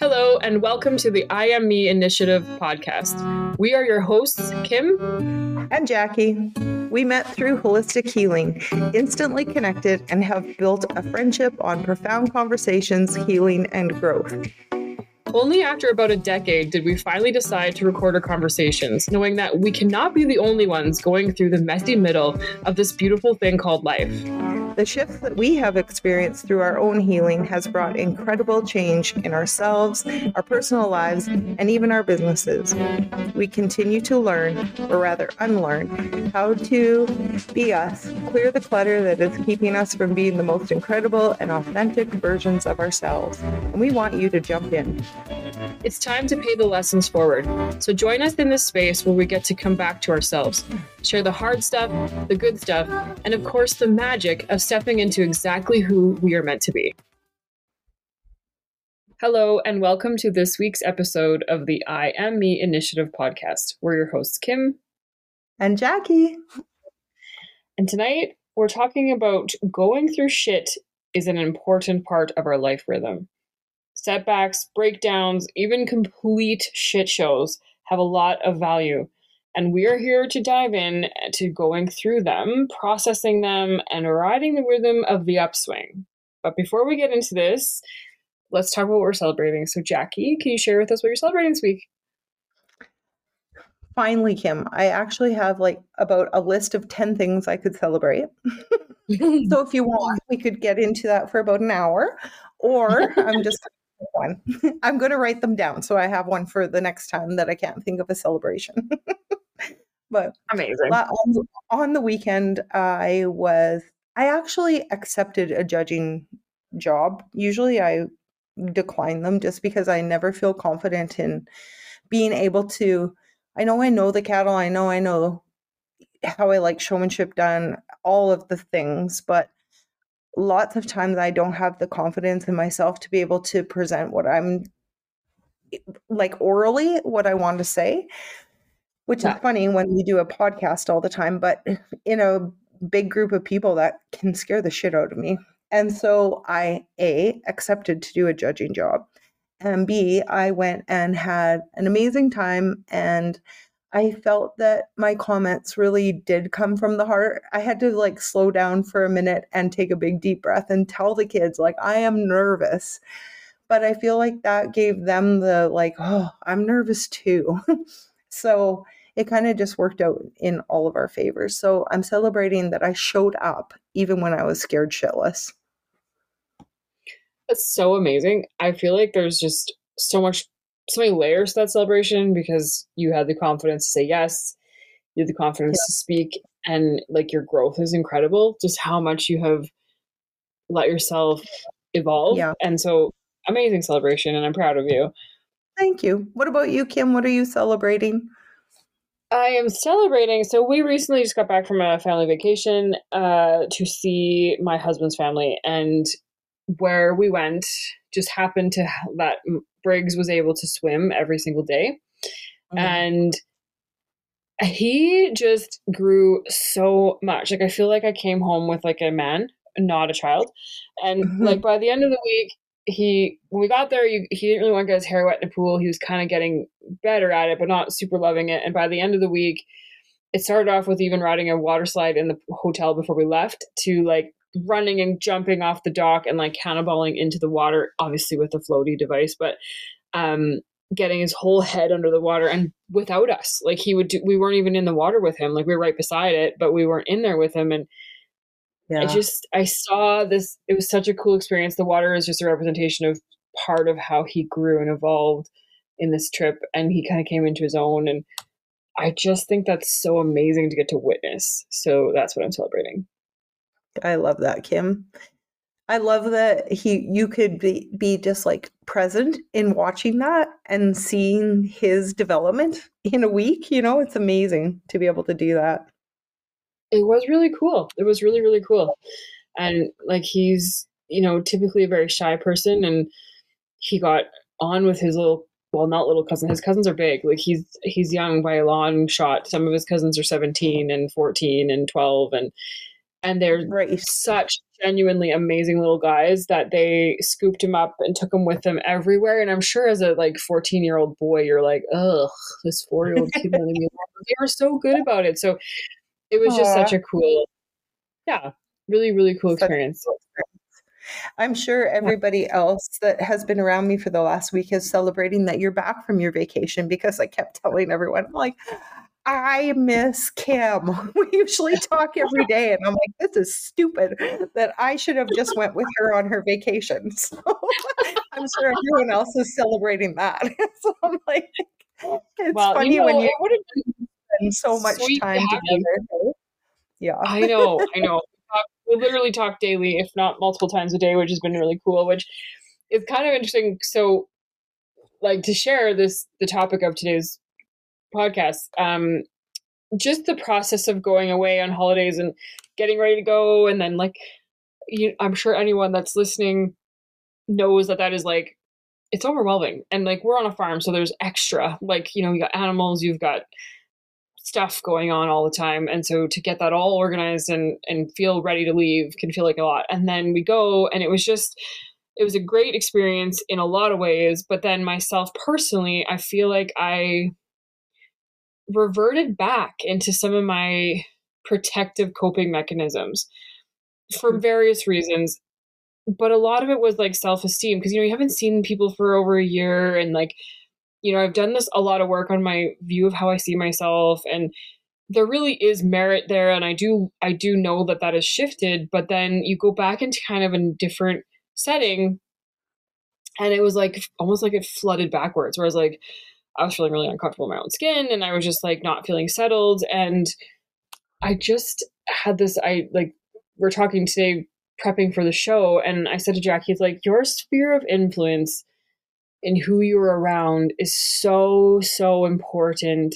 Hello, and welcome to the I Am Me Initiative podcast. We are your hosts, Kim and Jackie. We met through holistic healing, instantly connected, and have built a friendship on profound conversations, healing, and growth. Only after about a decade did we finally decide to record our conversations, knowing that we cannot be the only ones going through the messy middle of this beautiful thing called life. The shift that we have experienced through our own healing has brought incredible change in ourselves, our personal lives, and even our businesses. We continue to learn, or rather unlearn, how to be us, clear the clutter that is keeping us from being the most incredible and authentic versions of ourselves. And we want you to jump in. It's time to pay the lessons forward. So join us in this space where we get to come back to ourselves, share the hard stuff, the good stuff, and of course, the magic of stepping into exactly who we are meant to be. Hello, and welcome to this week's episode of the I Am Me Initiative podcast. We're your hosts, Kim and Jackie. And tonight, we're talking about going through shit is an important part of our life rhythm setbacks, breakdowns, even complete shit shows have a lot of value. And we are here to dive in to going through them, processing them, and riding the rhythm of the upswing. But before we get into this, let's talk about what we're celebrating. So, Jackie, can you share with us what you're celebrating this week? Finally, Kim, I actually have like about a list of 10 things I could celebrate. so, if you want, we could get into that for about an hour, or I'm just one. I'm going to write them down so I have one for the next time that I can't think of a celebration. but amazing. On, on the weekend, I was, I actually accepted a judging job. Usually I decline them just because I never feel confident in being able to. I know I know the cattle, I know I know how I like showmanship done, all of the things, but lots of times I don't have the confidence in myself to be able to present what I'm like orally, what I want to say, which yeah. is funny when we do a podcast all the time, but in a big group of people, that can scare the shit out of me. And so I, A, accepted to do a judging job. And B, I went and had an amazing time and I felt that my comments really did come from the heart. I had to like slow down for a minute and take a big deep breath and tell the kids, like, I am nervous. But I feel like that gave them the, like, oh, I'm nervous too. so it kind of just worked out in all of our favors. So I'm celebrating that I showed up even when I was scared shitless. That's so amazing. I feel like there's just so much so many layers to that celebration because you had the confidence to say yes, you had the confidence yeah. to speak, and like your growth is incredible. Just how much you have let yourself evolve. Yeah. And so amazing celebration, and I'm proud of you. Thank you. What about you, Kim? What are you celebrating? I am celebrating. So we recently just got back from a family vacation uh, to see my husband's family, and where we went just happened to that Briggs was able to swim every single day. Mm-hmm. And he just grew so much. Like I feel like I came home with like a man, not a child. And mm-hmm. like by the end of the week, he when we got there, you, he didn't really want to get his hair wet in the pool. He was kind of getting better at it, but not super loving it. And by the end of the week, it started off with even riding a water slide in the hotel before we left to like running and jumping off the dock and like cannonballing into the water, obviously with the floaty device, but um, getting his whole head under the water and without us. Like he would do, we weren't even in the water with him. Like we were right beside it, but we weren't in there with him. And yeah. I just, I saw this, it was such a cool experience. The water is just a representation of part of how he grew and evolved in this trip. And he kind of came into his own. And I just think that's so amazing to get to witness. So that's what I'm celebrating. I love that, Kim. I love that he you could be, be just like present in watching that and seeing his development in a week. You know, it's amazing to be able to do that. It was really cool. It was really, really cool. And like he's, you know, typically a very shy person and he got on with his little well, not little cousin. His cousins are big. Like he's he's young by a long shot. Some of his cousins are 17 and 14 and 12 and and they're such genuinely amazing little guys that they scooped him up and took him with them everywhere. And I'm sure as a like 14 year old boy, you're like, ugh, this four year old kid letting me alone. They were so good about it. So it was just such a cool, yeah, really, really cool Such experience. cool experience. I'm sure everybody else that has been around me for the last week is celebrating that you're back from your vacation because I kept telling everyone, I'm like, I miss Kim. We usually talk every day, and I'm like, this is stupid that I should have just went with her on her vacation. So I'm sure everyone else is celebrating that. So I'm like, it's Well, funny you know, when you would have been spend so much time together. Yeah. I know, I know. We literally talk daily, if not multiple times a day, which has been really cool. Which is kind of interesting. So, like to share this, the topic of today's podcast, um, just the process of going away on holidays and getting ready to go, and then like, you, I'm sure anyone that's listening knows that that is like, it's overwhelming, and like we're on a farm, so there's extra, like you know, you got animals, you've got stuff going on all the time and so to get that all organized and and feel ready to leave can feel like a lot. And then we go and it was just it was a great experience in a lot of ways but then myself personally i feel like i reverted back into some of my protective coping mechanisms for hmm. various reasons but a lot of it was like self-esteem because you know you haven't seen people for over a year and like you know i've done this a lot of work on my view of how i see myself and there really is merit there and i do i do know that that has shifted but then you go back into kind of a different setting and it was like almost like it flooded backwards where i was like i was feeling really uncomfortable in my own skin and i was just like not feeling settled and i just had this i like we're talking today prepping for the show and i said to jackie it's like your sphere of influence in who you're around is so so important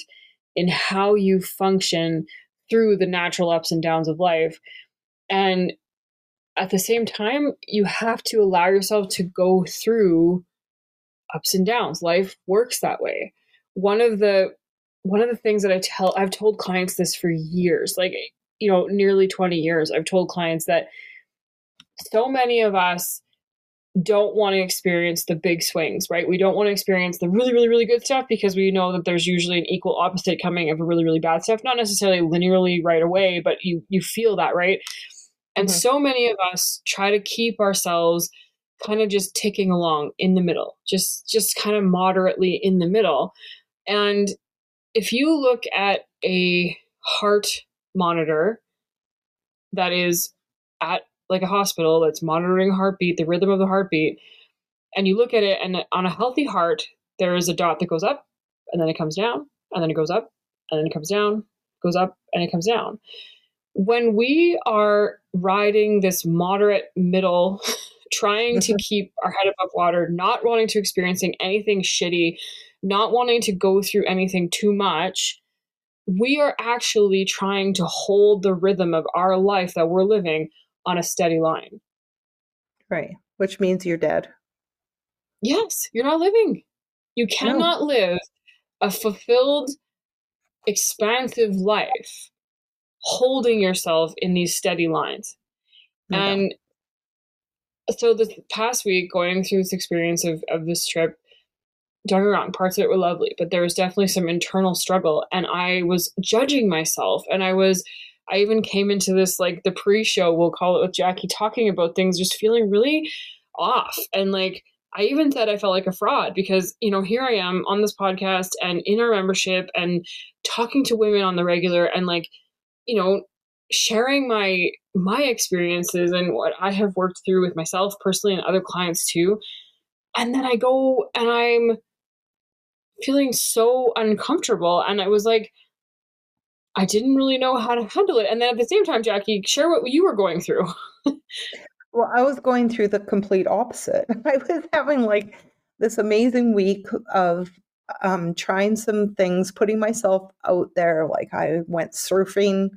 in how you function through the natural ups and downs of life and at the same time you have to allow yourself to go through ups and downs life works that way one of the one of the things that i tell i've told clients this for years like you know nearly 20 years i've told clients that so many of us don't want to experience the big swings, right? We don't want to experience the really, really, really good stuff because we know that there's usually an equal opposite coming of a really, really bad stuff. Not necessarily linearly right away, but you you feel that, right? And Mhm. so many of us try to keep ourselves kind of just ticking along in the middle, just just kind of moderately in the middle. And if you look at a heart monitor that is at like a hospital that's monitoring heartbeat, the rhythm of the heartbeat, and you look at it, and on a healthy heart, there is a dot that goes up, and then it comes down, and then it goes up, and then it comes down, goes up, and it comes down. When we are riding this moderate middle, trying to mm-hmm. keep our head above water, not wanting to experiencing anything shitty, not wanting to go through anything too much, we are actually trying to hold the rhythm of our life that we're living on a steady line. Right. Which means you're dead. Yes, you're not living. You cannot live a fulfilled, expansive life holding yourself in these steady lines. Don't. and so this past week, going through this experience of, of this trip, don't get me wrong, parts of it were lovely, but there was definitely some internal struggle. And I was judging myself. And I was, I even came into this like the pre show, we'll call it with Jackie, talking about things, just feeling really off. And like, I even said I felt like a fraud because, you know, here I am on this podcast and in our membership and talking to women on the regular and like, you know, sharing my my experiences and what I have worked through with myself personally and other clients too. And then I go and I'm feeling so uncomfortable and I was like I didn't really know how to handle it. And then at the same time, Jackie, share what you were going through. Well, I was going through the complete opposite. I was having like this amazing week of um, trying some things, putting myself out there. Like I went surfing,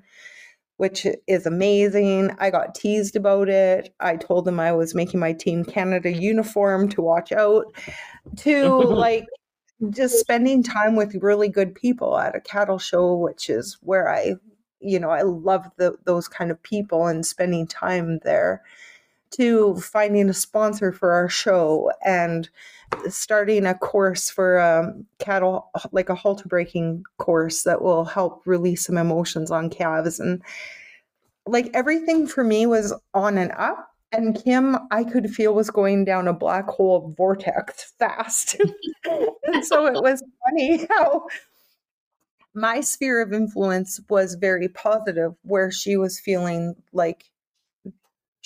which is amazing. I got teased about it. I told them I was making my Team Canada uniform to watch out, to like just spending time with really good people at a cattle show, which is where I you know, I love the, those kind of people and spending time there to finding a sponsor for our show and starting a course for um, cattle, like a halter breaking course that will help release some emotions on calves. And like everything for me was on and up. And Kim, I could feel was going down a black hole vortex fast. and so it was funny how my sphere of influence was very positive, where she was feeling like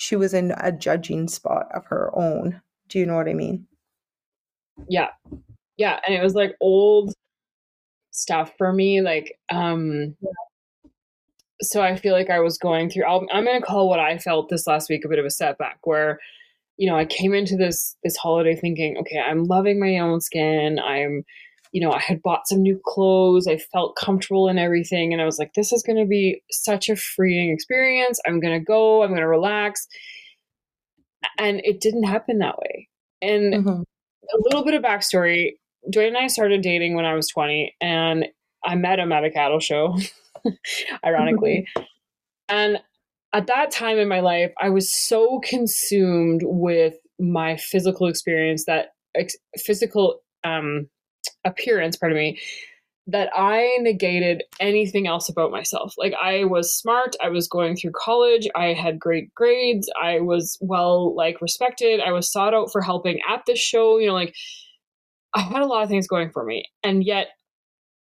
she was in a judging spot of her own. Do you know what I mean? Yeah. Yeah. And it was like old stuff for me. Like, um, so I feel like I was going through, i I'm going to call what I felt this last week a bit of a setback where, you know, I came into this, this holiday thinking, okay, I'm loving my own skin. I'm, you know, I had bought some new clothes. I felt comfortable in everything. And I was like, this is going to be such a freeing experience. I'm going to go, I'm going to relax. And it didn't happen that way. And mm-hmm. a little bit of backstory Dwayne and I started dating when I was 20, and I met him at a cattle show, ironically. and at that time in my life, I was so consumed with my physical experience that ex- physical um, appearance, pardon me, that I negated anything else about myself. Like I was smart, I was going through college, I had great grades, I was well like respected, I was sought out for helping at this show, you know, like I had a lot of things going for me. And yet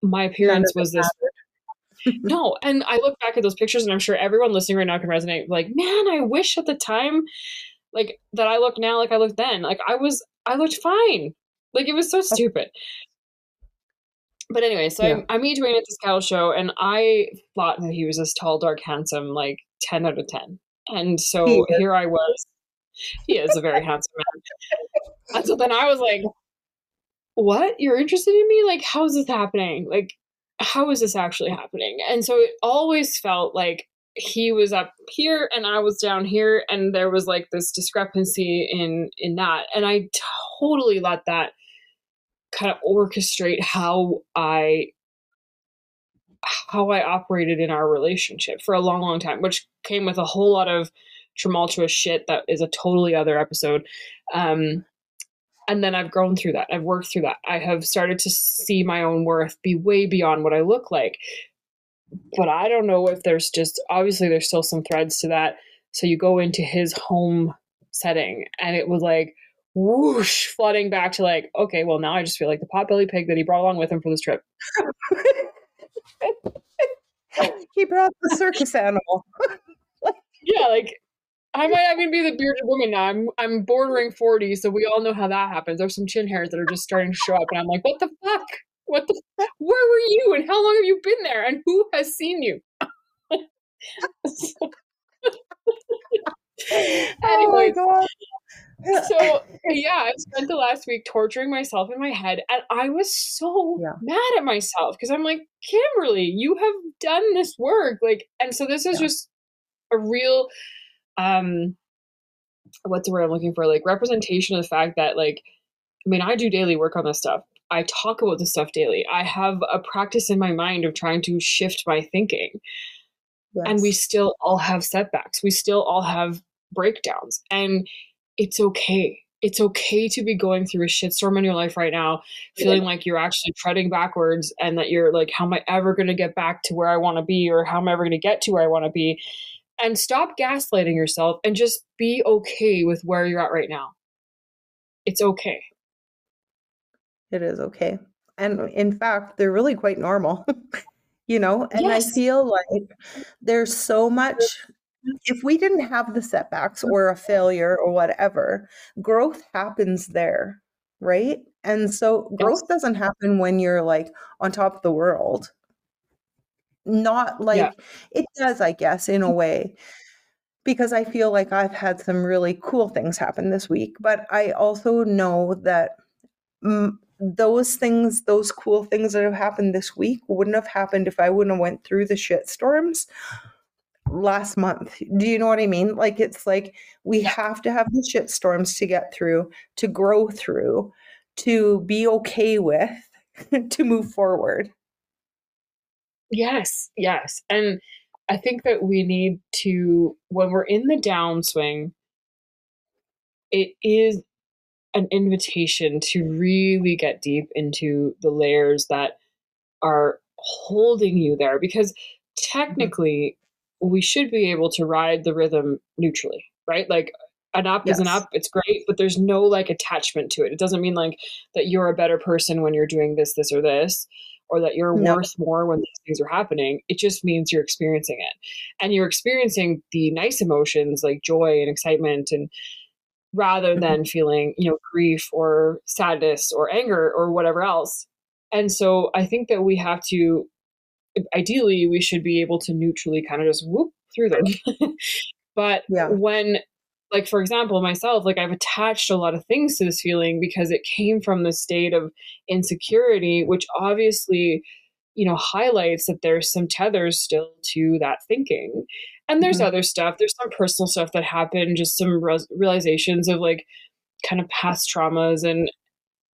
my appearance was this no, and I look back at those pictures and I'm sure everyone listening right now can resonate like, man, I wish at the time like that I look now like I looked then. Like I was I looked fine. Like it was so stupid but anyway, so yeah. I, I meet Dwayne at this cattle show, and I thought that he was this tall, dark, handsome, like ten out of ten. And so here I was. He is a very handsome man. And so then I was like, "What? You're interested in me? Like, how is this happening? Like, how is this actually happening?" And so it always felt like he was up here and I was down here, and there was like this discrepancy in in that, and I totally let that kind of orchestrate how I how I operated in our relationship for a long, long time, which came with a whole lot of tumultuous shit that is a totally other episode. Um, and then I've grown through that. I've worked through that. I have started to see my own worth be way beyond what I look like. But I don't know if there's just obviously there's still some threads to that. So you go into his home setting and it was like whoosh flooding back to like, okay, well now I just feel like the potbelly pig that he brought along with him for this trip. he brought the circus animal. yeah, like I might even be the bearded woman now. I'm I'm bordering 40, so we all know how that happens. There's some chin hairs that are just starting to show up, and I'm like, what the fuck? What the fuck? Where were you and how long have you been there? And who has seen you? Anyways, oh my god so yeah, I spent the last week torturing myself in my head, and I was so yeah. mad at myself because I'm like, Kimberly, you have done this work, like, and so this is yeah. just a real, um, what's the word I'm looking for? Like representation of the fact that, like, I mean, I do daily work on this stuff. I talk about this stuff daily. I have a practice in my mind of trying to shift my thinking. Yes. And we still all have setbacks. We still all have breakdowns. And it's okay. It's okay to be going through a shitstorm in your life right now, feeling yeah. like you're actually treading backwards and that you're like, how am I ever going to get back to where I want to be or how am I ever going to get to where I want to be? And stop gaslighting yourself and just be okay with where you're at right now. It's okay. It is okay. And in fact, they're really quite normal. you know, and yes. I feel like there's so much if we didn't have the setbacks or a failure or whatever, growth happens there, right? And so growth doesn't happen when you're like on top of the world. Not like yeah. it does, I guess, in a way, because I feel like I've had some really cool things happen this week, but I also know that. Mm, those things those cool things that have happened this week wouldn't have happened if i wouldn't have went through the shit storms last month. Do you know what I mean? Like it's like we have to have the shit storms to get through, to grow through, to be okay with, to move forward. Yes, yes. And I think that we need to, when we're in the downswing, it is an invitation to really get deep into the layers that are holding you there because mm-hmm. technically we should be able to ride the rhythm neutrally, right? Like an up yes. is an up, it's great, but there's no like attachment to it. It doesn't mean like that you're a better person when you're doing this, this, or this, or that you're no. worth more when these things are happening. It just means you're experiencing it. And you're experiencing the nice emotions like joy and excitement and rather mm-hmm. than feeling, you know, grief or sadness or anger or whatever else. And so I think that we have to ideally we should be able to neutrally kind of just whoop through them. but yeah. when like for example myself like i've attached a lot of things to this feeling because it came from the state of insecurity which obviously you know highlights that there's some tethers still to that thinking and there's mm-hmm. other stuff there's some personal stuff that happened just some res- realizations of like kind of past traumas and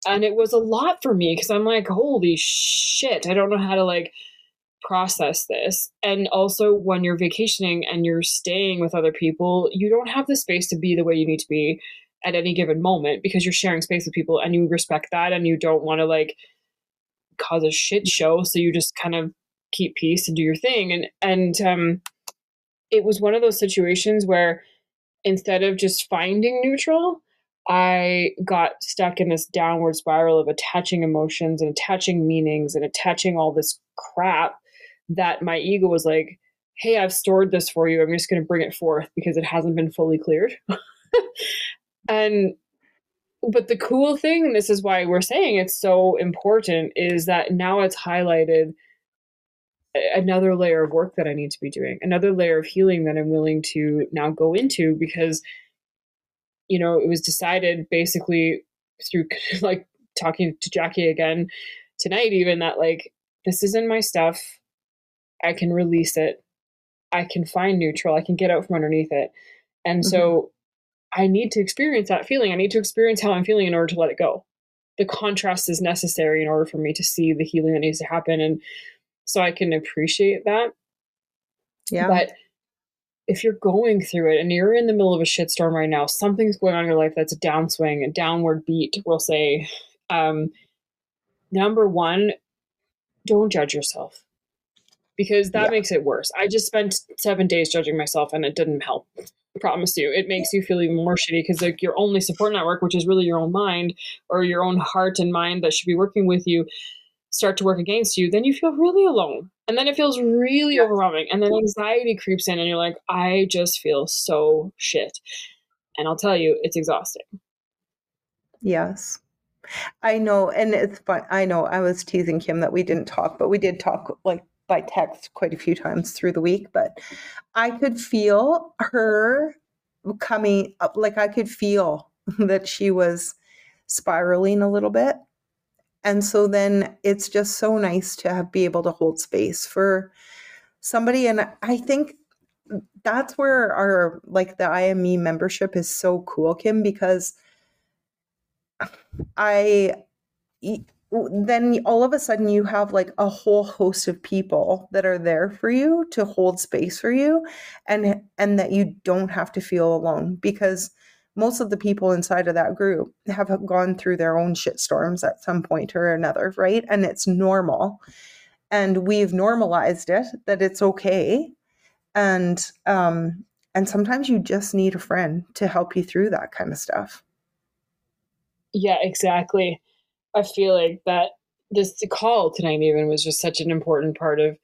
and it was a lot for me because i'm like holy shit i don't know how to like process this. And also, when you're vacationing and you're staying with other people, you don't have the space to be the way you need to be at any given moment because you're sharing space with people and you respect that and you don't want to like cause a shit show. So you just kind of keep peace and do your thing. And, and, um, it was one of those situations where instead of just finding neutral, I got stuck in this downward spiral of attaching emotions and attaching meanings and attaching all this crap that my ego was like, hey, I've stored this for you. I'm just going to bring it forth because it hasn't been fully cleared. and but the cool thing, and this is why we're saying it's so important, is that now it's highlighted another layer of work that I need to be doing, another layer of healing that I'm willing to now go into because, you know, it was decided basically through like talking to Jackie again tonight, even that like, this isn't my stuff. I can release it. I can find neutral. I can get out from underneath it. And mm-hmm. so I need to experience that feeling. I need to experience how I'm feeling in order to let it go. The contrast is necessary in order for me to see the healing that needs to happen. And so I can appreciate that. Yeah. But if you're going through it and you're in the middle of a shitstorm right now, something's going on in your life that's a downswing, a downward beat, we'll say. Um, number one, don't judge yourself because that yeah. makes it worse. I just spent seven days judging myself and it didn't help. I promise you. It makes you feel even more shitty because like your only support network, which is really your own mind or your own heart and mind that should be working with you, start to work against you, then you feel really alone. And then it feels really overwhelming. And then anxiety creeps in and you're like, I just feel so shit. And I'll tell you, it's exhausting. Yes. I know, and it's fun. I know I was teasing Kim that we didn't talk, but we did talk like by text quite a few times through the week, but I could feel her coming up, like I could feel that she was spiraling a little bit. And so then it's just so nice to have, be able to hold space for somebody. And I think that's where our, like the IME membership is so cool, Kim, because I, then all of a sudden you have like a whole host of people that are there for you to hold space for you and and that you don't have to feel alone because most of the people inside of that group have gone through their own shit storms at some point or another right? And it's normal. And we've normalized it that it's okay. And um and sometimes you just need a friend to help you through that kind of stuff. Yeah exactly I feel like that this call tonight even was just such an important part of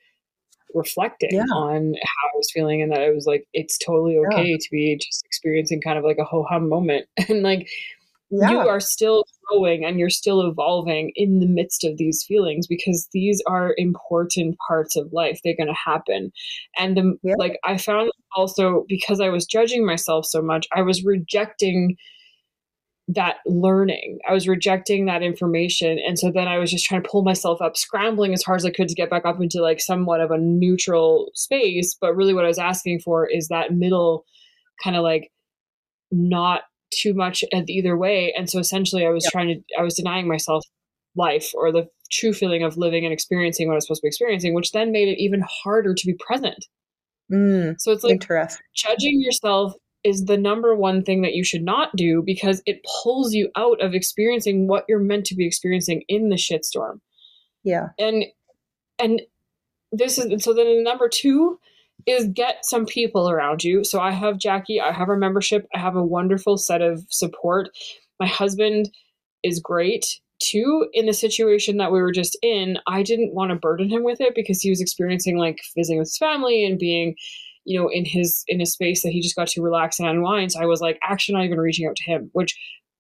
reflecting yeah. on how I was feeling and that I was like, it's totally okay yeah. to be just experiencing kind of like a ho hum moment. And like yeah. you are still growing and you're still evolving in the midst of these feelings because these are important parts of life. They're gonna happen. And the like I found also because I was judging myself so much, I was rejecting that learning. I was rejecting that information. And so then I was just trying to pull myself up, scrambling as hard as I could to get back up into like somewhat of a neutral space. But really, what I was asking for is that middle kind of like not too much either way. And so essentially, I was yep. trying to, I was denying myself life or the true feeling of living and experiencing what I was supposed to be experiencing, which then made it even harder to be present. Mm, so it's like judging yourself is the number one thing that you should not do because it pulls you out of experiencing what you're meant to be experiencing in the shitstorm. Yeah. And and this is so then the number two is get some people around you. So I have Jackie, I have our membership, I have a wonderful set of support. My husband is great too in the situation that we were just in. I didn't want to burden him with it because he was experiencing like visiting with his family and being you know in his in a space that he just got to relax and unwind. So i was like actually not even reaching out to him which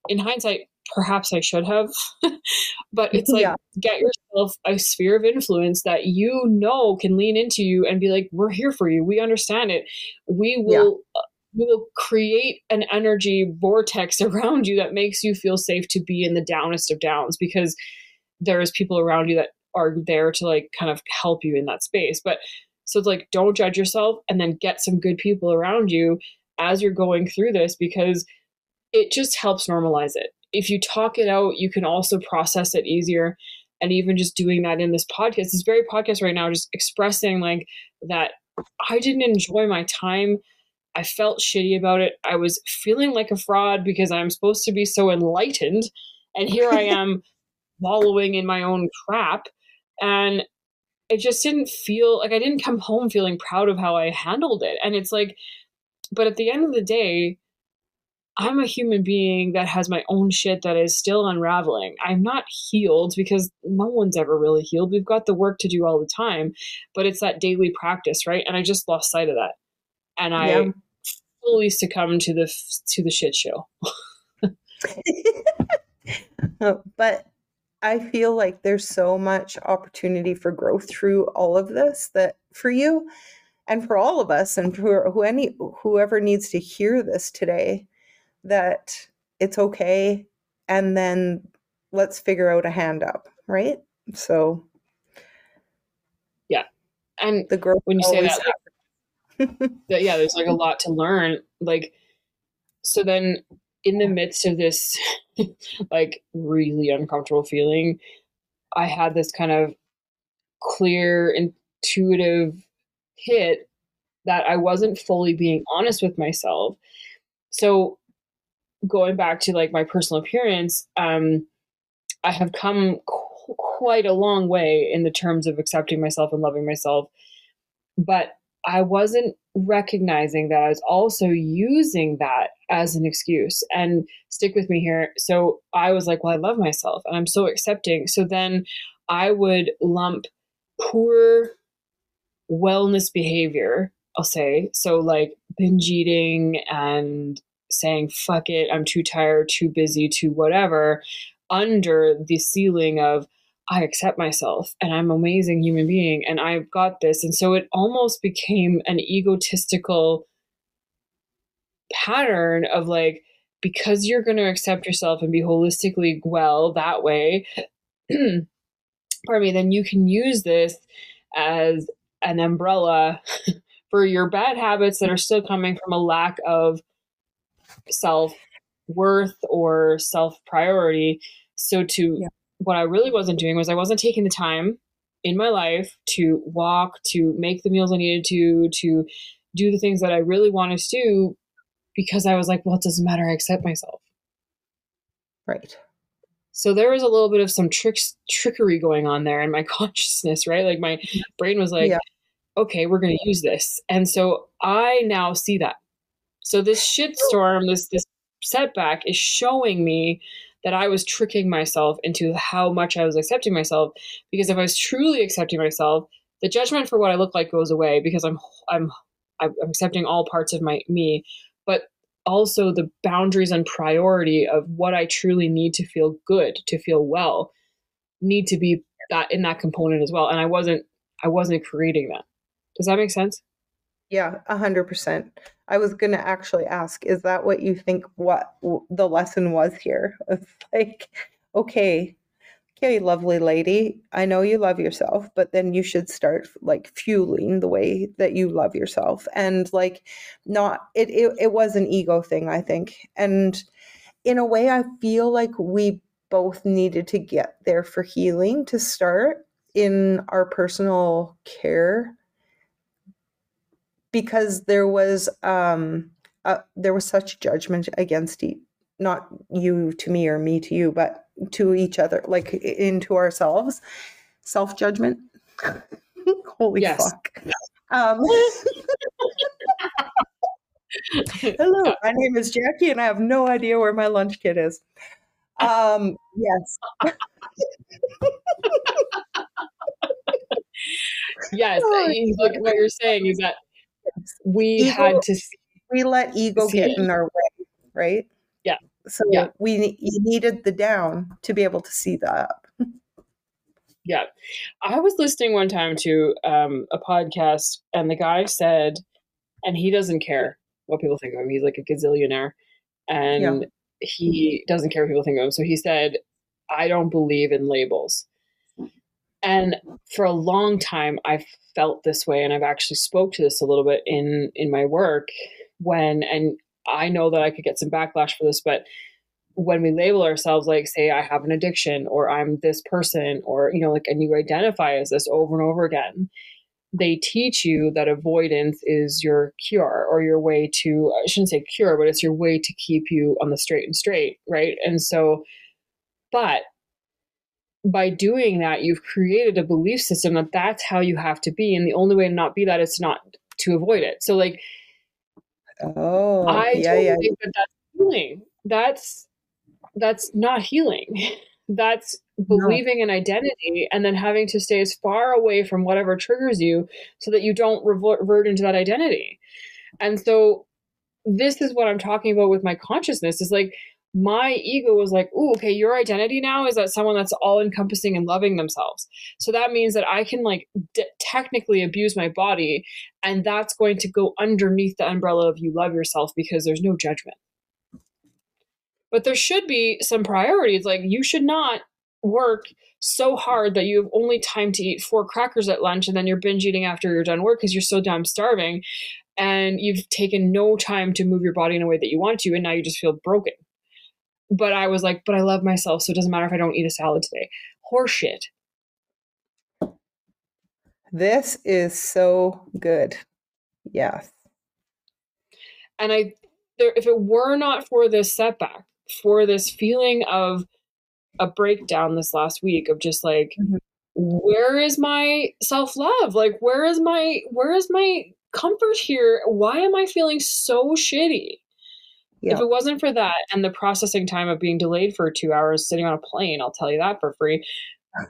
in hindsight perhaps i should have. But it's like yeah. get yourself a sphere of influence that you know can lean into you and be like we're here for you. We understand it. We will yeah. uh, we will create an energy vortex around you that makes you feel safe to be in the downest of downs because there's people around you that are there to like kind of help you in that space. But so it's like, don't judge yourself and then get some good people around you as you're going through this because it just helps normalize it. If you talk it out, you can also process it easier. And even just doing that in this podcast, this very podcast right now, just expressing like that I didn't enjoy my time. I felt shitty about it. I was feeling like a fraud because I'm supposed to be so enlightened. And here I am wallowing in my own crap. And it just didn't feel like I didn't come home feeling proud of how I handled it. And it's like, but at the end of the day, I'm a human being that has my own shit that is still unraveling. I'm not healed because no one's ever really healed. We've got the work to do all the time, but it's that daily practice, right? And I just lost sight of that. And I yeah. fully succumbed to the to the shit show. Oh, but I feel like there's so much opportunity for growth through all of this that for you and for all of us and for who any whoever needs to hear this today that it's okay and then let's figure out a hand up, right? So yeah. And the growth when you say that, like, that yeah, there's like a lot to learn like so then in the midst of this like really uncomfortable feeling, I had this kind of clear, intuitive hit that I wasn't fully being honest with myself. So going back to like my personal appearance, um, I have come qu- quite a long way in the terms of accepting myself and loving myself. But I wasn't recognizing that I was also using that as an excuse. And stick with me here. So I was like, well, I love myself and I'm so accepting. So then I would lump poor wellness behavior, I'll say. So like binge eating and saying, fuck it, I'm too tired, too busy, too whatever, under the ceiling of, I accept myself and I'm an amazing human being and I've got this. And so it almost became an egotistical pattern of like, because you're going to accept yourself and be holistically well that way, pardon me, then you can use this as an umbrella for your bad habits that are still coming from a lack of self worth or self priority. So to yeah what I really wasn't doing was I wasn't taking the time in my life to walk, to make the meals I needed to, to do the things that I really wanted to do because I was like, well, it doesn't matter. I accept myself. Right. So there was a little bit of some tricks, trickery going on there in my consciousness, right? Like my brain was like, yeah. okay, we're going to use this. And so I now see that. So this shitstorm, this, this setback is showing me that I was tricking myself into how much I was accepting myself. Because if I was truly accepting myself, the judgment for what I look like goes away because I'm I'm I'm accepting all parts of my me, but also the boundaries and priority of what I truly need to feel good, to feel well, need to be that in that component as well. And I wasn't I wasn't creating that. Does that make sense? Yeah, a hundred percent. I was going to actually ask, is that what you think what the lesson was here? It's like, okay, okay, lovely lady, I know you love yourself, but then you should start like fueling the way that you love yourself. And like, not, it, it, it was an ego thing, I think. And in a way, I feel like we both needed to get there for healing to start in our personal care because there was um uh, there was such judgment against e- not you to me or me to you but to each other like into ourselves. Self judgment holy Yes. fuck. Um hello my name is jackie and i have no idea where my lunch kit is. Um yes. Yes, Oh, like what you're saying is that we Ego- had to see we let ego See get in our way right Yeah. so Yeah. we you needed the down to be able to see the up Yeah. I was listening one time to um, a podcast, and the guy said, and he doesn't care what people think of him. He's like a gazillionaire, and he doesn't care what people think of him. So he said, I don't believe in labels. And for a long time, I've felt this way, and I've actually spoke to this a little bit in in my work when, and I know that I could get some backlash for this, but when we label ourselves like say i have an addiction or i'm this person or you know like and you identify as this over and over again they teach you that avoidance is your cure or your way to i shouldn't say cure but it's your way to keep you on the straight and straight right? And so but by doing that you've created a belief system that that's how you have to be and the only way to not be that is not to avoid it so like oh I yeah totally yeah think that that's healing. That's that's not healing. That's believing an identity and then having to stay as far away from whatever triggers you so that you don't revert into that identity. And so this is what I'm talking about with my consciousness is like my ego was like, "Ooh, okay, your identity now is that someone that's all encompassing and loving themselves." So that means that I can like d- technically abuse my body and that's going to go underneath the umbrella of you love yourself because there's no judgment. But there should be some priorities. Like you should not work so hard that you have only time to eat four crackers at lunch and then you're binge eating after you're done work because you're so damn starving and you've taken no time to move your body in a way that you want to and now you just feel broken. But I was like, but I love myself, so it doesn't matter if I don't eat a salad today. Horseshit. this is so good yes and I there if it were not for this setback, for this feeling of a breakdown this last week of just like Mhm. where is my self-love? Like where is my where is my comfort here? Why am I feeling so shitty? If it wasn't for that and the processing time of being delayed for 2 hours sitting on a plane, I'll tell you that for free.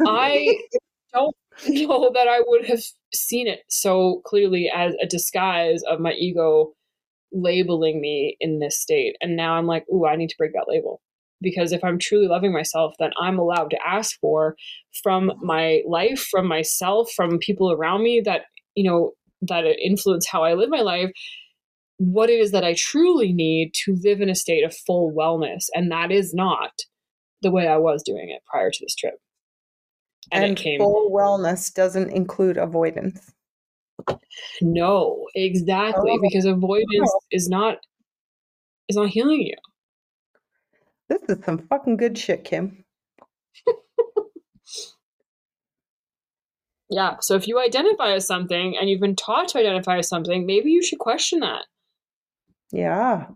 I don't know that I would have seen it so clearly as a disguise of my ego labeling me in this state. And now I'm like, ooh, I need to break that label. Because if I'm truly loving myself, then I'm allowed to ask for from my life, from myself, from people around me that, you know, that influence how I live my life, what it is that I truly need to live in a state of full wellness. And that is not the way I was doing it prior to this trip. And, and it came full wellness doesn't include avoidance no, exactly, Oh. because avoidance Oh. is not is not healing you. this is some fucking good shit kim Yeah. So if you identify as something and you've been taught to identify as something, maybe you should question that. Yeah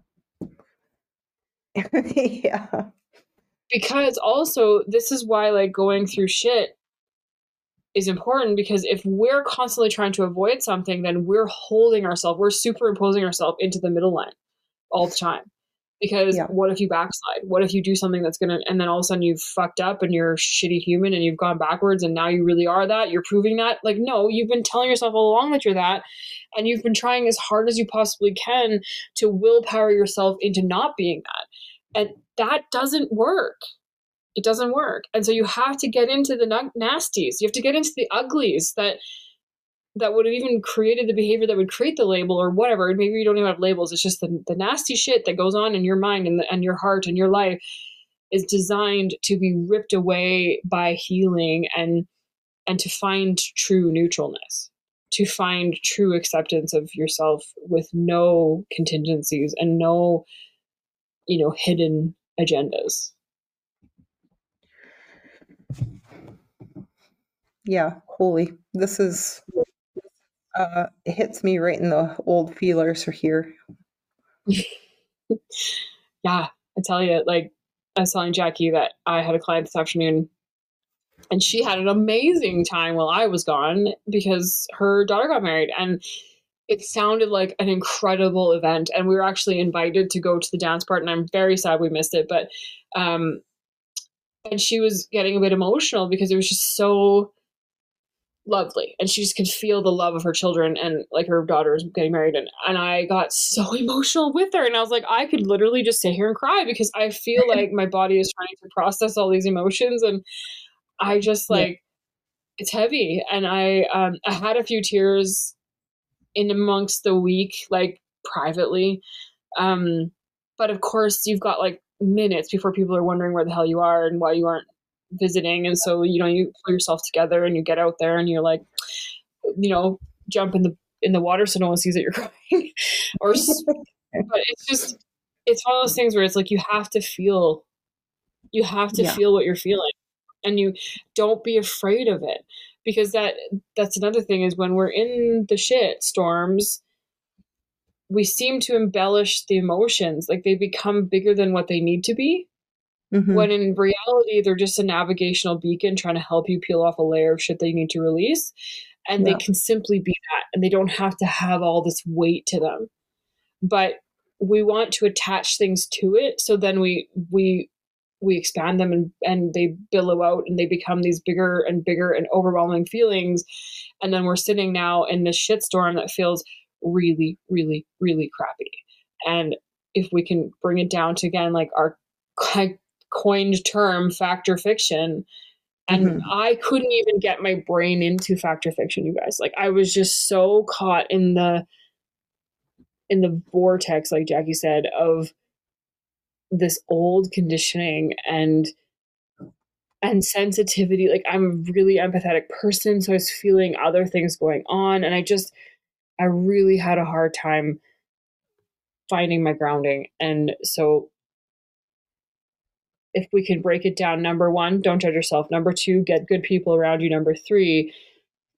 yeah Because also, this is why like going through shit is important because if we're constantly trying to avoid something, then we're holding ourselves, we're superimposing ourselves into the middle line all the time. Because Yeah. what if you backslide? What if you do something that's gonna, and then all of a sudden you've fucked up and you're a shitty human and you've gone backwards and now you really are that? You're proving that? Like, no, you've been telling yourself all along that you're that. And you've been trying as hard as you possibly can to willpower yourself into not being that. And that doesn't work. It doesn't work. And so you have to get into the na- nasties. You have to get into the uglies that that would have even created the behavior that would create the label or whatever. Maybe you don't even have labels. It's just the, the nasty shit that goes on in your mind and, the, and your heart and your life is designed to be ripped away by healing and and to find true neutralness, to find true acceptance of yourself with no contingencies and no, you know, hidden agendas. yeah holy this is uh, it hits me right in the old feelers for here. yeah, I tell you, like I was telling Jackie that I had a client this afternoon and she had an amazing time while I was gone because her daughter got married and it sounded like an incredible event and we were actually invited to go to the dance part and I'm very sad we missed it but um and she was getting a bit emotional because it was just so lovely and she just could feel the love of her children and like her daughter was getting married and, and i got so emotional with her and i was like i could literally just sit here and cry because i feel like my body is trying to process all these emotions and i just like yeah. it's heavy and i um i had a few tears in amongst the week like privately um but of course you've got like minutes before people are wondering where the hell you are and why you aren't visiting and so you know you pull yourself together and you get out there and you're like you know jump in the in the water so no one sees that you're crying or but it's just it's one of those things where it's like you have to feel you have to yeah. feel what you're feeling and you don't be afraid of it because that that's another thing is when we're in the shit storms we seem to embellish the emotions like they become bigger than what they need to be Mm-hmm. When in reality, they're just a navigational beacon trying to help you peel off a layer of shit that you need to release. And yeah. they can simply be that. And they don't have to have all this weight to them. But we want to attach things to it. So then we, we, we expand them and, and they billow out and they become these bigger and bigger and overwhelming feelings. And then we're sitting now in this shitstorm that feels really, really, really crappy. And if we can bring it down to again, like our coined term fact or fiction and mm-hmm. i couldn't even get my brain into fact or fiction you guys. Like i was just so caught in the in the vortex like jackie said of this old conditioning and and sensitivity. Like i'm a really empathetic person so i was feeling other things going on and i just i really had a hard time finding my grounding. And so if we can break it down number one don't judge yourself. Number two get good people around you. Number three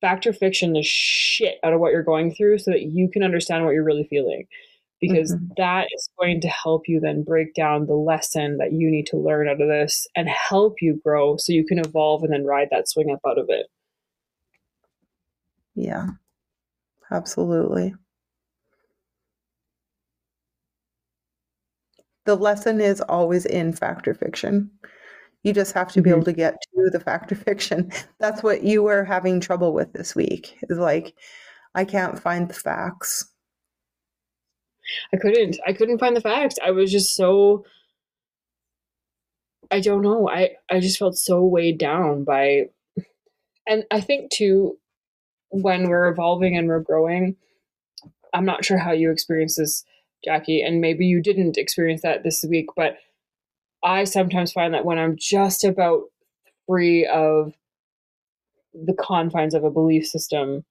fact or fiction the shit out of what you're going through so that you can understand what you're really feeling. Because mm-hmm. that is going to help you then break down the lesson that you need to learn out of this and help you grow so you can evolve and then ride that swing up out of it. Yeah. Absolutely the lesson is always in fact or fiction. You just have to be able mm-hmm. to get to the fact or fiction. That's what you were having trouble with this week. Is like, I can't find the facts. I couldn't. I couldn't find the facts. I was just so I don't know. I I just felt so weighed down by and I think too when we're evolving and we're growing, I'm not sure how you experience this Jackie, and maybe you didn't experience that this week, but I sometimes find that when I'm just about free of the confines of a belief system,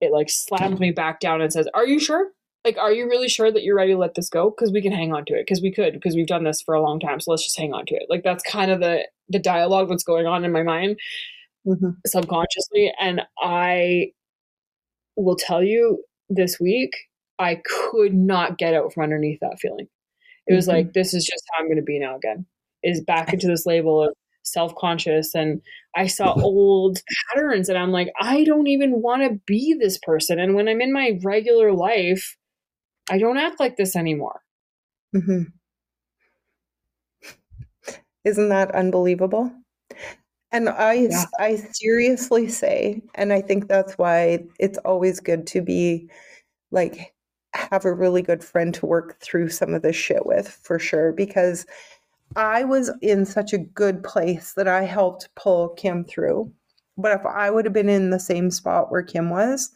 it like slams me back down and says, Are you sure? Like, are you really sure that you're ready to let this go? Because we can hang on to it. Because we could. Because we've done this for a long time. So let's just hang on to it. Like that's kind of the the dialogue that's going on in my mind mm-hmm. subconsciously. And I will tell you this week, I could not get out from underneath that feeling. It was mm-hmm. like, this is just how I'm going to be now again, is back into this label of self conscious. And I saw old patterns, and I'm like, I don't even want to be this person. And when I'm in my regular life, I don't act like this anymore. Mm-hmm. Isn't that unbelievable? And I, yeah. I seriously say, and I think that's why it's always good to be like have a really good friend to work through some of this shit with for sure because I was in such a good place that I helped pull Kim through. But if I would have been in the same spot where Kim was,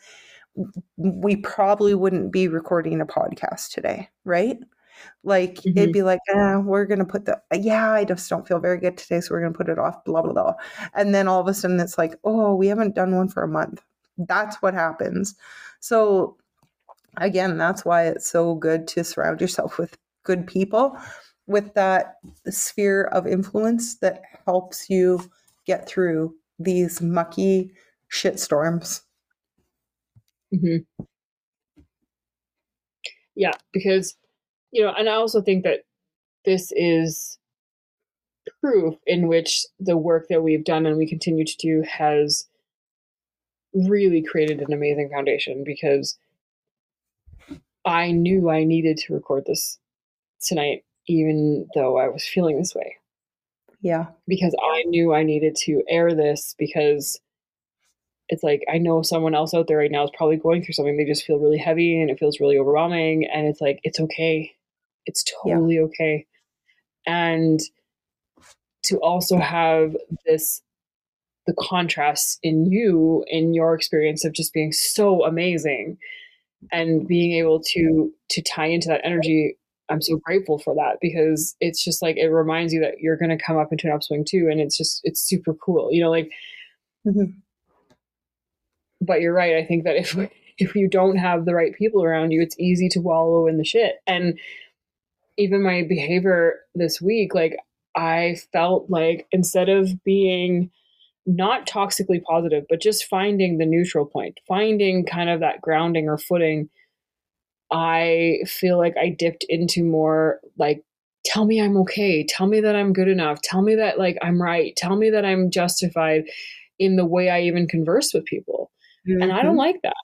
we probably wouldn't be recording a podcast today, right? Like mm-hmm. it'd be like, eh, we're gonna put the yeah, I just don't feel very good today, so we're gonna put it off, blah blah blah. And then all of a sudden it's like, oh, we haven't done one for a month. That's what happens. So again, that's why it's so good to surround yourself with good people with that sphere of influence that helps you get through these mucky shitstorms. Mm-hmm. Yeah, because you know, and I also think that this is proof in which the work that we've done and we continue to do has really created an amazing foundation because I knew I needed to record this tonight, even though I was feeling this way. Yeah. Because I knew I needed to air this because it's like I know someone else out there right now is probably going through something. They just feel really heavy and it feels really overwhelming. And it's like, it's okay. It's totally yeah. okay. And to also have this the contrast in you in your experience of just being so amazing and being able to to tie into that energy i'm so grateful for that because it's just like it reminds you that you're going to come up into an upswing too and it's just it's super cool you know like mm-hmm. but you're right i think that if if you don't have the right people around you it's easy to wallow in the shit and even my behavior this week like i felt like instead of being not toxically positive, but just finding the neutral point, finding kind of that grounding or footing. I feel like I dipped into more like, tell me I'm okay. Tell me that I'm good enough. Tell me that like I'm right. Tell me that I'm justified in the way I even converse with people. Mm-hmm. And I don't mm-hmm. like that.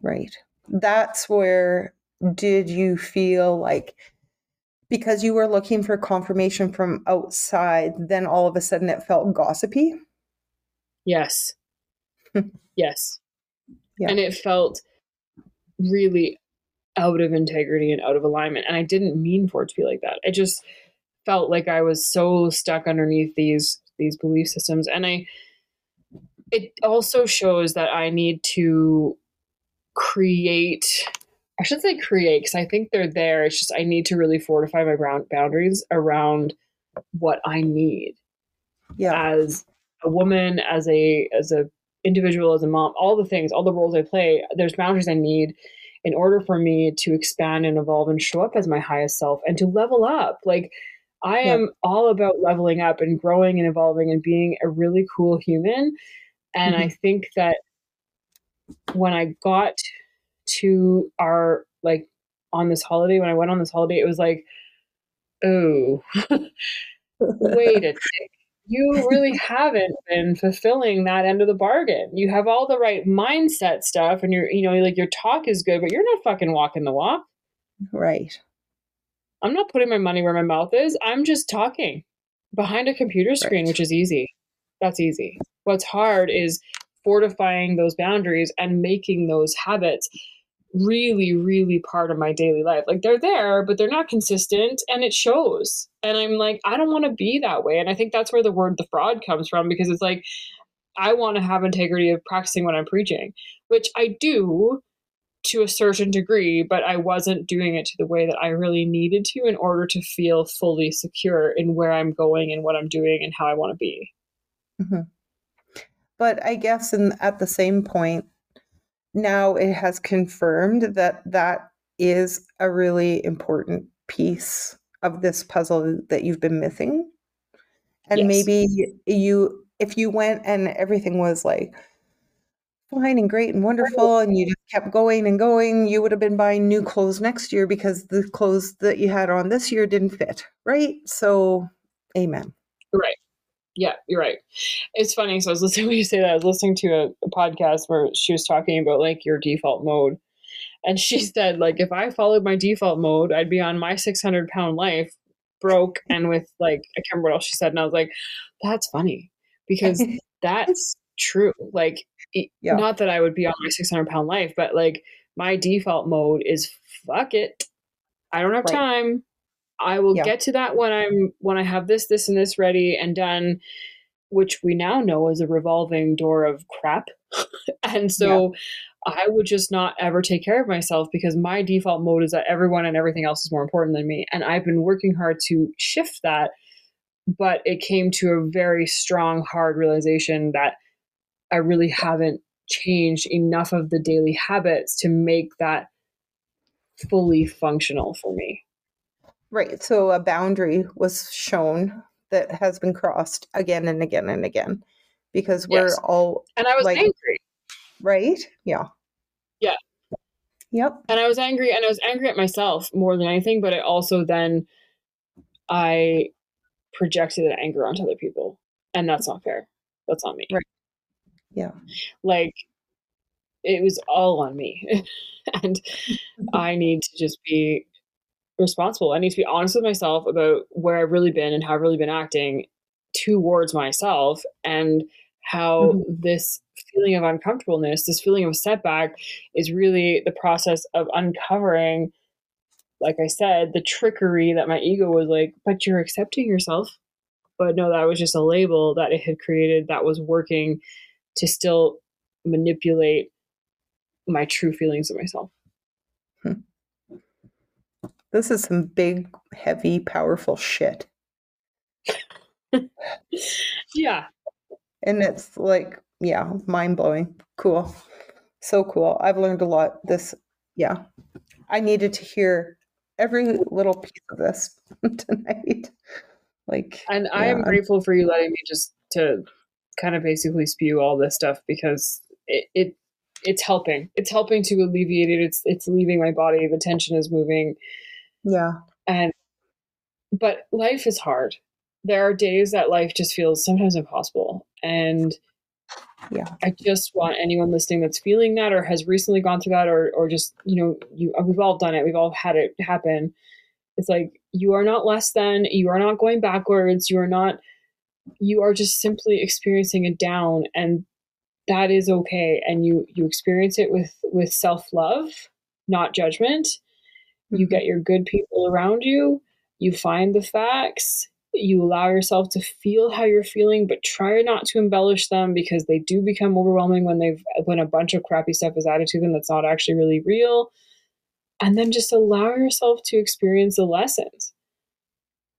Right. That's where did you feel like because you were looking for confirmation from outside, then all of a sudden it felt gossipy? Yes. yes. Yeah. And it felt really out of integrity and out of alignment. And I didn't mean for it to be like that. I just felt like I was so stuck underneath these these belief systems. And I it also shows that I need to create I should say create because I think they're there. It's just I need to really fortify my ground boundaries around what I need. Yeah. As a woman, as a as a individual, as a mom, all the things, all the roles I play, there's boundaries I need in order for me to expand and evolve and show up as my highest self and to level up. Like I yeah. am all about leveling up and growing and evolving and being a really cool human. And mm-hmm. I think that when I got to our like on this holiday, when I went on this holiday, it was like, oh, wait a tick you really haven't been fulfilling that end of the bargain. You have all the right mindset stuff and you're, you know, like your talk is good, but you're not fucking walking the walk. Right. I'm not putting my money where my mouth is. I'm just talking behind a computer screen, right. which is easy. That's easy. What's hard is fortifying those boundaries and making those habits really, really part of my daily life. Like they're there, but they're not consistent and it shows. And I'm like, I don't want to be that way. And I think that's where the word the fraud comes from because it's like, I want to have integrity of practicing what I'm preaching, which I do to a certain degree, but I wasn't doing it to the way that I really needed to in order to feel fully secure in where I'm going and what I'm doing and how I want to be. Mm-hmm. But I guess in, at the same point, now it has confirmed that that is a really important piece of this puzzle that you've been missing. And yes. maybe you, if you went and everything was like fine and great and wonderful, and you just kept going and going, you would have been buying new clothes next year because the clothes that you had on this year didn't fit, right? So, amen. Right. Yeah, you're right. It's funny. So I was listening when you say that. I was listening to a, a podcast where she was talking about like your default mode, and she said like if I followed my default mode, I'd be on my 600 pound life, broke and with like I can't remember what else she said, and I was like, that's funny because that's true. Like, yeah. not that I would be on my 600 pound life, but like my default mode is fuck it. I don't have right. time. I will yeah. get to that when I'm when I have this, this, and this ready and done, which we now know is a revolving door of crap. and so yeah. I would just not ever take care of myself because my default mode is that everyone and everything else is more important than me. And I've been working hard to shift that, but it came to a very strong, hard realization that I really haven't changed enough of the daily habits to make that fully functional for me. Right. So a boundary was shown that has been crossed again and again and again because we're yes. all and I was like, angry. Right? Yeah. Yeah. Yep. And I was angry and I was angry at myself more than anything, but I also then I projected that anger onto other people. And that's not fair. That's on me. Right. Yeah. Like it was all on me. and I need to just be responsible. I need to be honest with myself about where I've really been and how I've really been acting towards myself and how mm-hmm. this feeling of uncomfortableness, this feeling of setback is really the process of uncovering, like I said, the trickery that my ego was like, but you're accepting yourself. But no, that was just a label that it had created that was working to still manipulate my true feelings of myself. Hmm. This is some big, heavy, powerful shit. yeah. And it's like, yeah, mind blowing. Cool. So cool. I've learned a lot. This, yeah. I needed to hear every little piece of this tonight. Like, and I yeah. am grateful for you letting me just to kind of basically spew all this stuff because it, it it's helping. It's helping to alleviate it. It's it's leaving my body. The tension is moving. Yeah. And but life is hard. There are days that life just feels sometimes impossible. And yeah. I just want anyone listening that's feeling that or has recently gone through that or or just, you know, you we've all done it. We've all had it happen. It's like you are not less than, you are not going backwards, you are not you are just simply experiencing a down and that is okay and you you experience it with with self-love, not judgment you mm-hmm. get your good people around you, you find the facts, you allow yourself to feel how you're feeling, but try not to embellish them because they do become overwhelming when they've when a bunch of crappy stuff is added to them that's not actually really real. And then just allow yourself to experience the lessons.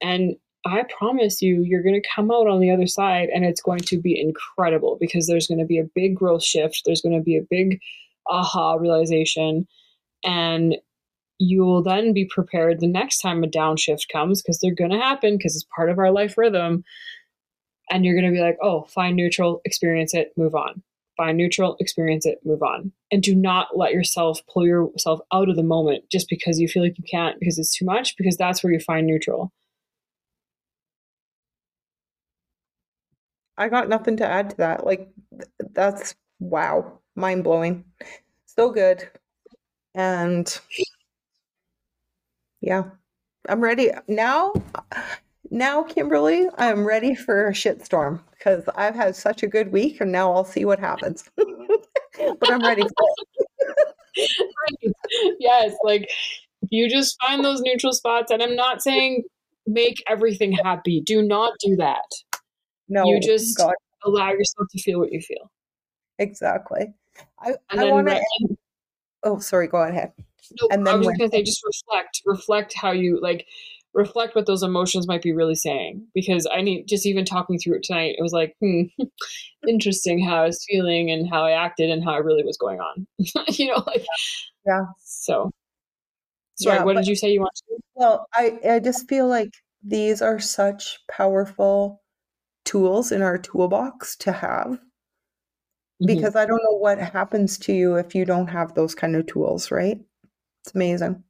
And I promise you, you're going to come out on the other side and it's going to be incredible because there's going to be a big growth shift. There's going to be a big aha realization. And you will then be prepared the next time a downshift comes because they're going to happen because it's part of our life rhythm. And you're going to be like, oh, find neutral, experience it, move on. Find neutral, experience it, move on. And do not let yourself pull yourself out of the moment just because you feel like you can't because it's too much, because that's where you find neutral. I got nothing to add to that. Like, that's wow, mind blowing. So good. And yeah. I'm ready now. Now, Kimberly, I'm ready for a shitstorm because I've had such a good week, and now I'll see what happens. but I'm ready yes, like you just find those neutral spots, and I'm not saying make everything happy. Do not do that. No, you just God. allow yourself to feel what you feel. Exactly. I, I want to. Oh, sorry. Go ahead. No, and then I was to say, just reflect, reflect how you like, reflect what those emotions might be really saying. Because I need just even talking through it tonight, it was like, hmm, interesting how I was feeling and how I acted and how I really was going on. you know, like, yeah. So, sorry, yeah, what but, did you say you want to? Well, I I just feel like these are such powerful tools in our toolbox to have mm-hmm. because I don't know what happens to you if you don't have those kind of tools, right? It's amazing.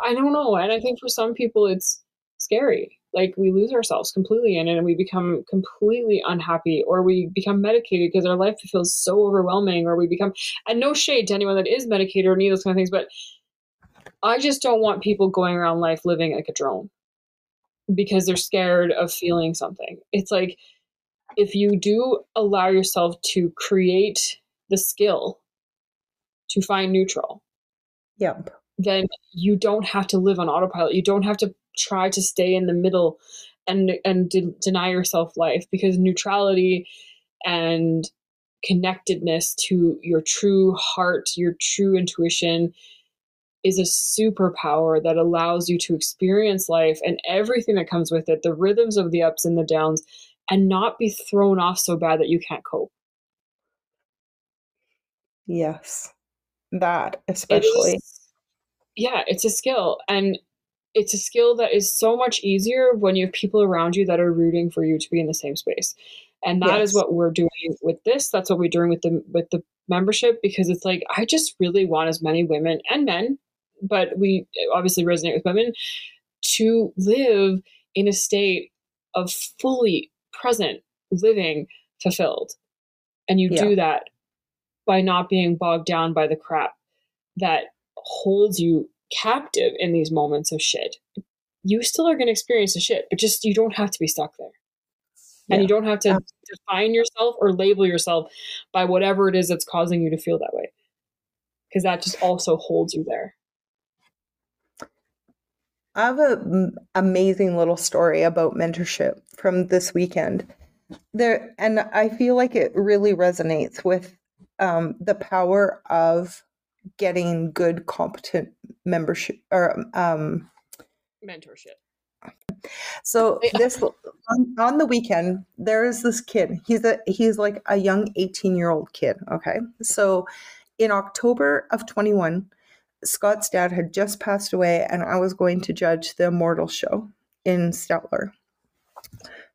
I don't know. And I think for some people, it's scary. Like we lose ourselves completely in it and we become completely unhappy or we become medicated because our life feels so overwhelming or we become, and no shade to anyone that is medicated or any those kind of things, but I just don't want people going around life living like a drone because they're scared of feeling something. It's like if you do allow yourself to create the skill to find neutral, Yep. Then you don't have to live on autopilot. You don't have to try to stay in the middle and and de- deny yourself life because neutrality and connectedness to your true heart, your true intuition is a superpower that allows you to experience life and everything that comes with it, the rhythms of the ups and the downs, and not be thrown off so bad that you can't cope. Yes that especially yeah it's a skill and it's a skill that is so much easier when you have people around you that are rooting for you to be in the same space and that yes. is what we're doing with this that's what we're doing with the with the membership because it's like i just really want as many women and men but we obviously resonate with women to live in a state of fully present living fulfilled and you yeah. do that by not being bogged down by the crap that holds you captive in these moments of shit. You still are going to experience the shit, but just you don't have to be stuck there. Yeah. And you don't have to Absolutely. define yourself or label yourself by whatever it is that's causing you to feel that way. Because that just also holds you there. I have an amazing little story about mentorship from this weekend. There, and I feel like it really resonates with um, the power of getting good, competent membership or um, mentorship. So this on, on, the weekend, there is this kid. He's a he's like a young 18 year old kid. Okay, so in October of 21, Scott's dad had just passed away, and I was going to judge the Immortal show in Stettler.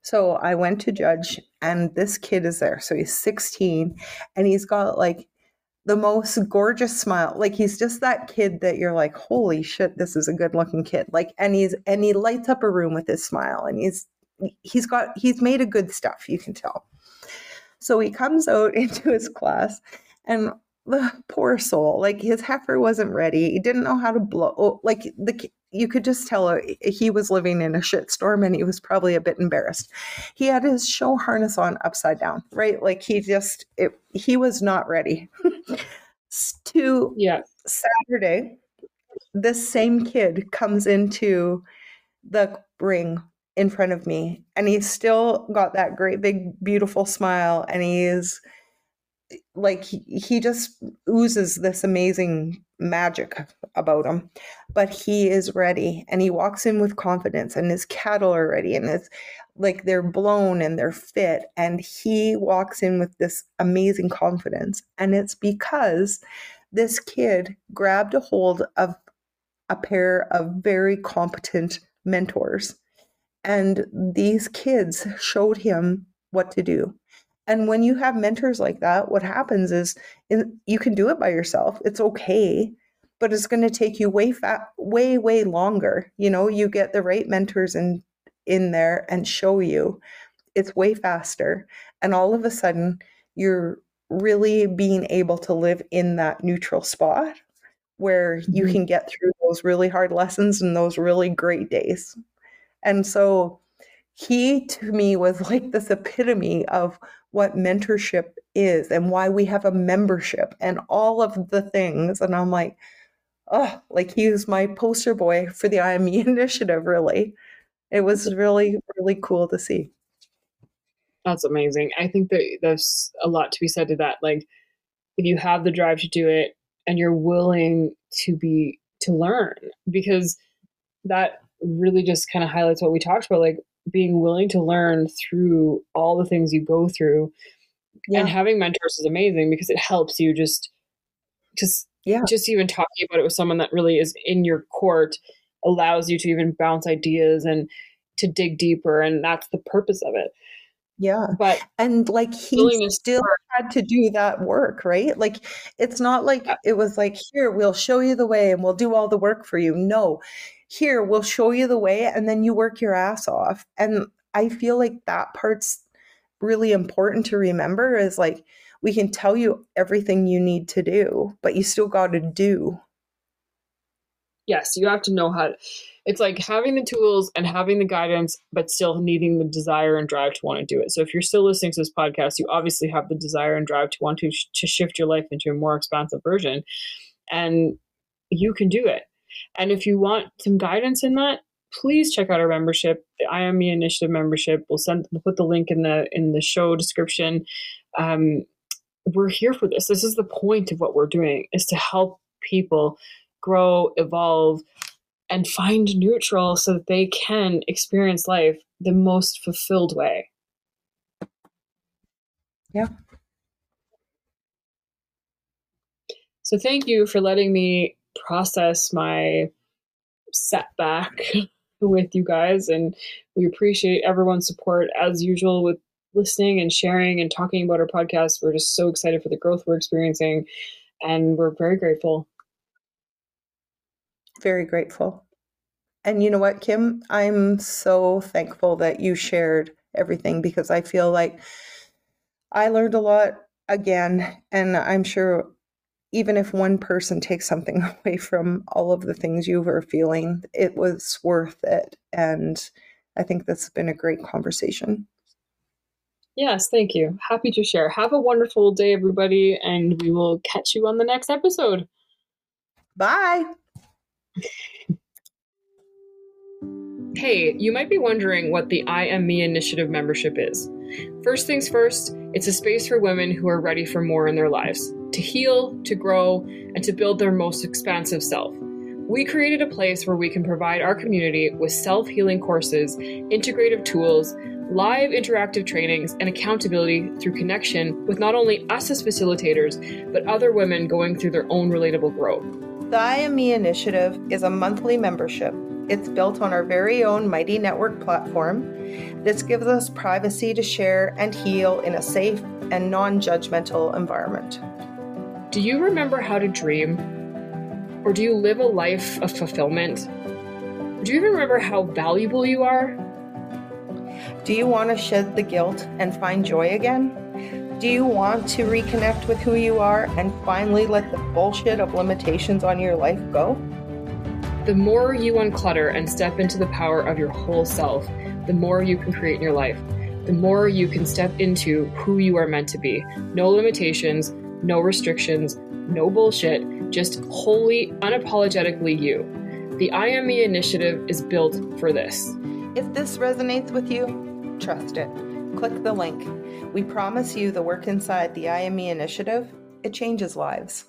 So I went to judge, and this kid is there. So he's 16, and he's got like the most gorgeous smile. Like he's just that kid that you're like, holy shit, this is a good looking kid. Like, and he's and he lights up a room with his smile, and he's he's got he's made a good stuff. You can tell. So he comes out into his class, and the poor soul, like his heifer wasn't ready. He didn't know how to blow. Like the you could just tell uh, he was living in a shitstorm and he was probably a bit embarrassed. He had his show harness on upside down, right? Like he just it, he was not ready. to yeah. Saturday, this same kid comes into the ring in front of me and he's still got that great big beautiful smile and he's like he, he just oozes this amazing magic about him but he is ready and he walks in with confidence and his cattle are ready and it's like they're blown and they're fit and he walks in with this amazing confidence and it's because this kid grabbed a hold of a pair of very competent mentors and these kids showed him what to do and when you have mentors like that, what happens is in, you can do it by yourself. It's okay, but it's going to take you way fa- way way longer. You know, you get the right mentors in in there and show you. It's way faster, and all of a sudden you're really being able to live in that neutral spot where you mm-hmm. can get through those really hard lessons and those really great days. And so he to me was like this epitome of what mentorship is and why we have a membership and all of the things. And I'm like, oh, like he was my poster boy for the I Am Me initiative, really. It was really, really cool to see. That's amazing. I think that there's a lot to be said to that. Like, if you have the drive to do it and you're willing to be to learn, because that really just kind of highlights what we talked about. Like, being willing to learn through all the things you go through. Yeah. and having mentors is amazing because it helps you just just yeah. just even talking about it with someone that really is in your court allows you to even bounce ideas and to dig deeper and that's the purpose of it. Yeah. But and like he still had to do that work right? Like it's not like it was like here we'll show you the way and we'll do all the work for you. No here we'll show you the way and then you work your ass off. And i feel like that part's really important to remember is like we can tell you everything you need to do but you still got to do. Yes you have to know how to, it's like having the tools and having the guidance but still needing the desire and drive to want to do it. So if you're still listening to this podcast you obviously have the desire and drive to want to, to shift your life into a more expansive version and you can do it and if you want some guidance in that, please check out our membership, the I Am Me Initiative membership. We'll send we'll put the link in the in the show description. Um, we're here for this. This is the point of what we're doing is to help people grow, evolve, and find neutral so that they can experience life the most fulfilled way. Yeah. So thank you for letting me process my setback with you guys. And we appreciate everyone's support as usual with listening and sharing and talking about our podcast. We're just so excited for the growth we're experiencing and we're very grateful. Very grateful. And you know what, Kim? I'm so thankful that you shared everything because I feel like I learned a lot again. And I'm sure even if one person takes something away from all of the things you were feeling, it was worth it. And I think has been a great conversation. Yes, thank you. Happy to share. Have a wonderful day, everybody, and we will catch you on the next episode. Bye. Hey, you might be wondering what the I Am Me initiative membership is. First things first, it's a space for women who are ready for more in their lives to heal, to grow, and to build their most expansive self. We created a place where we can provide our community with self healing courses, integrative tools, live interactive trainings, and accountability through connection with not only us as facilitators, but other women going through their own relatable growth. The I Me initiative is a monthly membership it's built on our very own Mighty Network platform. This gives us privacy to share and heal in a safe and non judgmental environment. Do you remember how to dream? Or do you live a life of fulfillment? Do you even remember how valuable you are? Do you want to shed the guilt and find joy again? Do you want to reconnect with who you are and finally let the bullshit of limitations on your life go? The more you unclutter and step into the power of your whole self, the more you can create in your life. The more you can step into who you are meant to be. No limitations, no restrictions, no bullshit, just wholly, unapologetically you. The I Am Me initiative is built for this. If this resonates with you, trust it. Click the link. We promise you the work inside the I Am Me initiative, it changes lives.